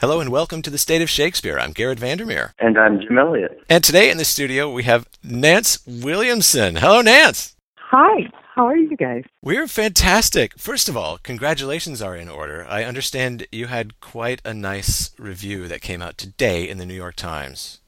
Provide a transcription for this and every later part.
Hello and welcome to the State of Shakespeare. I'm Garrett Vandermeer. And I'm Jim Elliott. And today in the studio we have Nance Williamson. Hello, Nance. Hi. How are you guys? We're fantastic. First of all, congratulations are in order. I understand you had quite a nice review that came out today in the New York Times.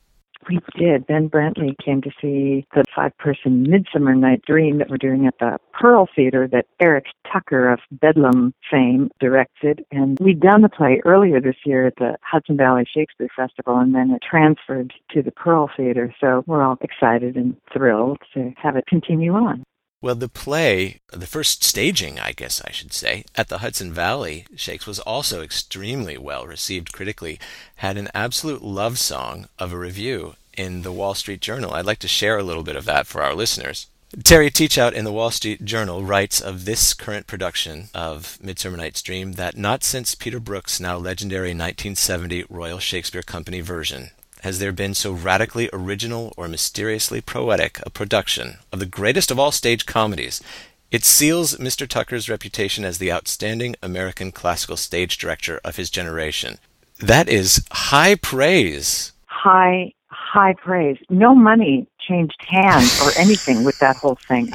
We did. Ben Brantley came to see the five person Midsummer Night Dream that we're doing at the Pearl Theater that Eric Tucker of Bedlam fame directed. And we'd done the play earlier this year at the Hudson Valley Shakespeare Festival and then it transferred to the Pearl Theater. So we're all excited and thrilled to have it continue on. Well, the play, the first staging, I guess I should say, at the Hudson Valley Shakes was also extremely well received critically, had an absolute love song of a review in the Wall Street Journal. I'd like to share a little bit of that for our listeners. Terry Teachout in the Wall Street Journal writes of this current production of Midsummer Night's Dream that not since Peter Brook's now legendary 1970 Royal Shakespeare Company version has there been so radically original or mysteriously poetic a production of the greatest of all stage comedies. It seals Mr. Tucker's reputation as the outstanding American classical stage director of his generation. That is high praise. High, high praise. No money changed hands or anything with that whole thing.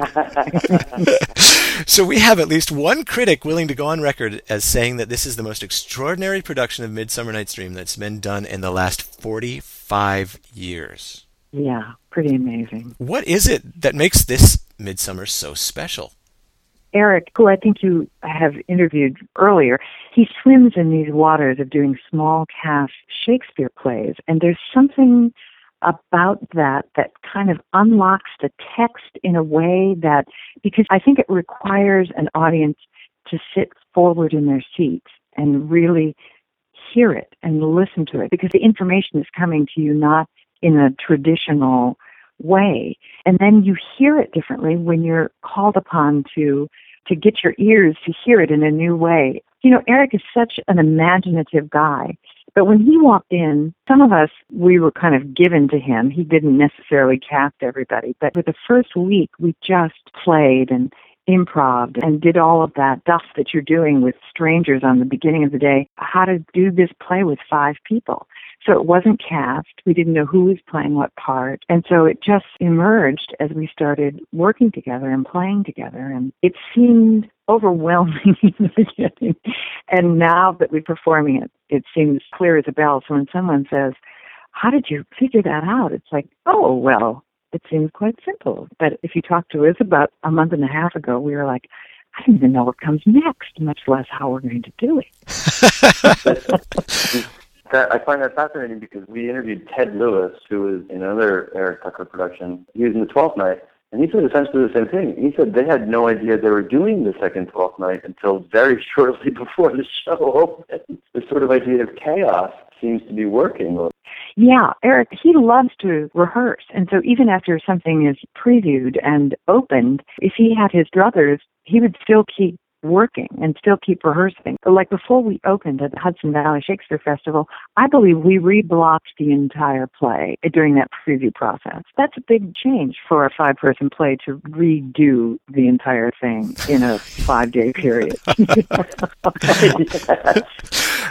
so we have at least one critic willing to go on record as saying that this is the most extraordinary production of Midsummer Night's Dream that's been done in the last 45 years. Yeah, pretty amazing. What is it that makes this Midsummer so special? Eric, who I think you have interviewed earlier, he swims in these waters of doing small cast Shakespeare plays, and there's something about that that kind of unlocks the text in a way that, because I think it requires an audience to sit forward in their seats and really hear it and listen to it because the information is coming to you not in a traditional way. And then you hear it differently when you're called upon to to get your ears to hear it in a new way. You know, Eric is such an imaginative guy. But when he walked in, some of us, we were kind of given to him. He didn't necessarily cast everybody, but for the first week, we just played and improv and did all of that stuff that you're doing with strangers on the beginning of the day, how to do this play with five people. So it wasn't cast. We didn't know who was playing what part. And so it just emerged as we started working together and playing together. And it seemed overwhelming in the beginning. And now that we're performing it, it seems clear as a bell. So when someone says, How did you figure that out? It's like, Oh, well, it seems quite simple. But if you talk to us about a month and a half ago, we were like, I don't even know what comes next, much less how we're going to do it. That, I find that fascinating because we interviewed Ted Lewis, who was in another Eric Tucker production. He was in the Twelfth Night, and he said essentially the same thing. He said they had no idea they were doing the second Twelfth Night until very shortly before the show opened. This sort of idea of chaos seems to be working. Yeah, Eric, he loves to rehearse. And so even after something is previewed and opened, if he had his druthers, he would still keep working and still keep rehearsing. But Like before we opened at the Hudson Valley Shakespeare Festival, I believe we reblocked the entire play during that preview process. That's a big change for a five person play to redo the entire thing in a five day period.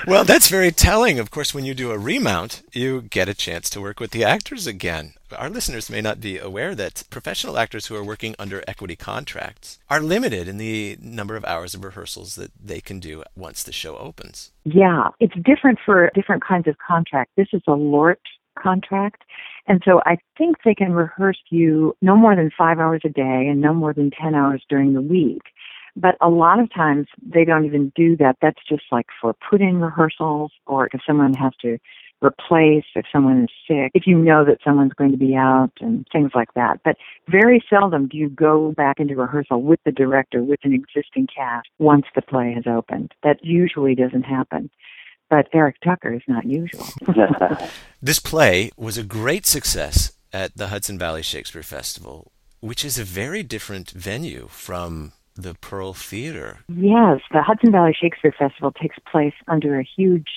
well, that's very telling. Of course, when you do a remount, you get a chance to work with the actors again. Our listeners may not be aware that professional actors who are working under equity contracts are limited in the number of hours of rehearsals that they can do once the show opens. Yeah, it's different for different kinds of contract. This is a LORT contract. And so I think they can rehearse you no more than five hours a day and no more than 10 hours during the week. But a lot of times they don't even do that. That's just like for put in rehearsals or if someone has to replace if someone is sick, if you know that someone's going to be out and things like that. But very seldom do you go back into rehearsal with the director, with an existing cast, once the play has opened. That usually doesn't happen. But Eric Tucker is not usual. this play was a great success at the Hudson Valley Shakespeare Festival, which is a very different venue from the Pearl Theater. Yes, the Hudson Valley Shakespeare Festival takes place under a huge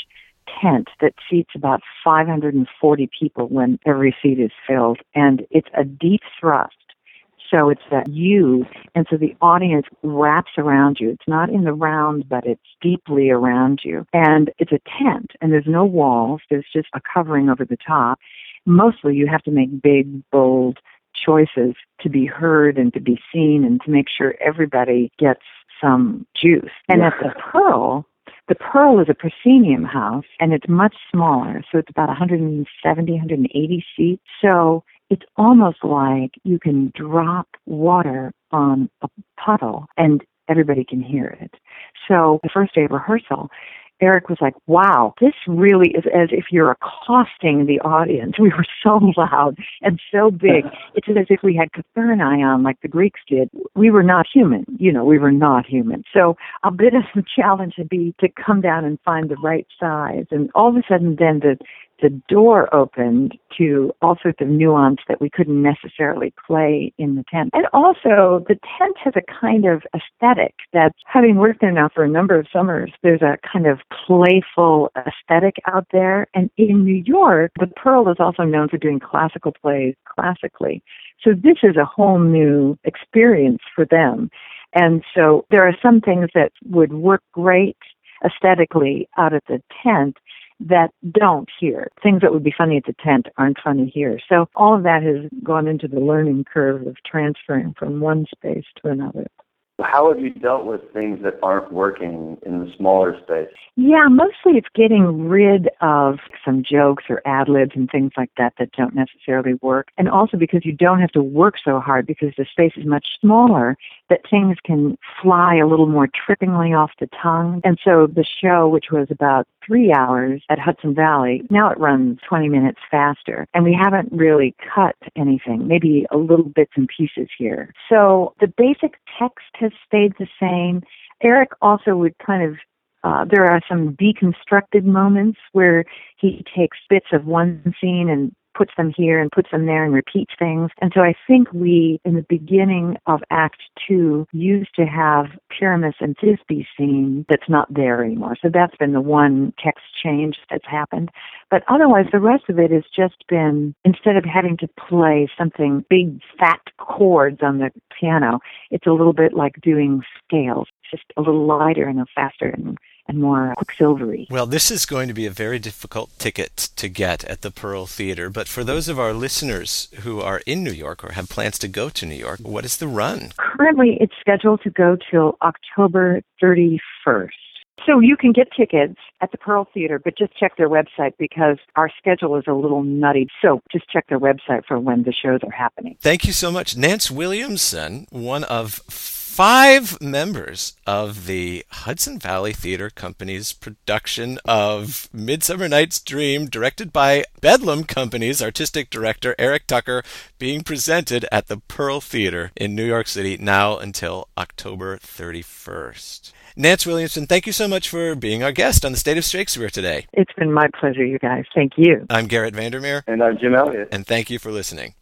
tent that seats about 540 people when every seat is filled, and it's a deep thrust. So it's that you, and so the audience wraps around you. It's not in the round, but it's deeply around you. And it's a tent, and there's no walls. There's just a covering over the top. Mostly you have to make big, bold choices to be heard and to be seen and to make sure everybody gets some juice. And yeah. at the Pearl, the Pearl is a proscenium house and it's much smaller. So it's about 170, 180 seats. So it's almost like you can drop water on a puddle and everybody can hear it. So the first day of rehearsal, Eric was like, wow, this really is as if you're accosting the audience. We were so loud and so big. It's as if we had Cothurni on like the Greeks did. We were not human. You know, we were not human. So a bit of a challenge would be to come down and find the right size. And all of a sudden then the the door opened to all sorts of nuance that we couldn't necessarily play in the tent. And also, the tent has a kind of aesthetic that, having worked there now for a number of summers, there's a kind of playful aesthetic out there. And in New York, the Pearl is also known for doing classical plays classically. So this is a whole new experience for them. And so there are some things that would work great aesthetically out of the tent that don't here. Things that would be funny at the tent aren't funny here. So all of that has gone into the learning curve of transferring from one space to another. How have you dealt with things that aren't working in the smaller space? Yeah, mostly it's getting rid of some jokes or ad libs and things like that that don't necessarily work. And also because you don't have to work so hard because the space is much smaller, that things can fly a little more trippingly off the tongue. And so the show, which was about three hours at Hudson Valley, now it runs 20 minutes faster. And we haven't really cut anything, maybe a little bits and pieces here. So the basic text has stayed the same. Eric also would kind of uh, there are some deconstructed moments where he takes bits of one scene and puts them here and puts them there and repeats things. And so I think we, in the beginning of Act Two, used to have Pyramus and Thisbe scene that's not there anymore. So that's been the one text change that's happened. But otherwise, the rest of it has just been, instead of having to play something big, fat chords on the piano, it's a little bit like doing scales, just a little lighter and a faster and and more quicksilvery. Well, this is going to be a very difficult ticket to get at the Pearl Theater, but for those of our listeners who are in New York or have plans to go to New York, what is the run? Currently, it's scheduled to go till October 31st. So you can get tickets at the Pearl Theater, but just check their website because our schedule is a little nutty. So just check their website for when the shows are happening. Thank you so much. Nance Williamson, one of five members of the Hudson Valley Theater Company's production of Midsummer Night's Dream, directed by Bedlam Company's artistic director Eric Tucker, being presented at the Pearl Theater in New York City now until October 31st. Nance Williamson, thank you so much for being our guest on the State of Shakespeare today. It's been my pleasure, you guys. Thank you. I'm Garrett Vandermeer. And I'm Jim Elliott. And thank you for listening.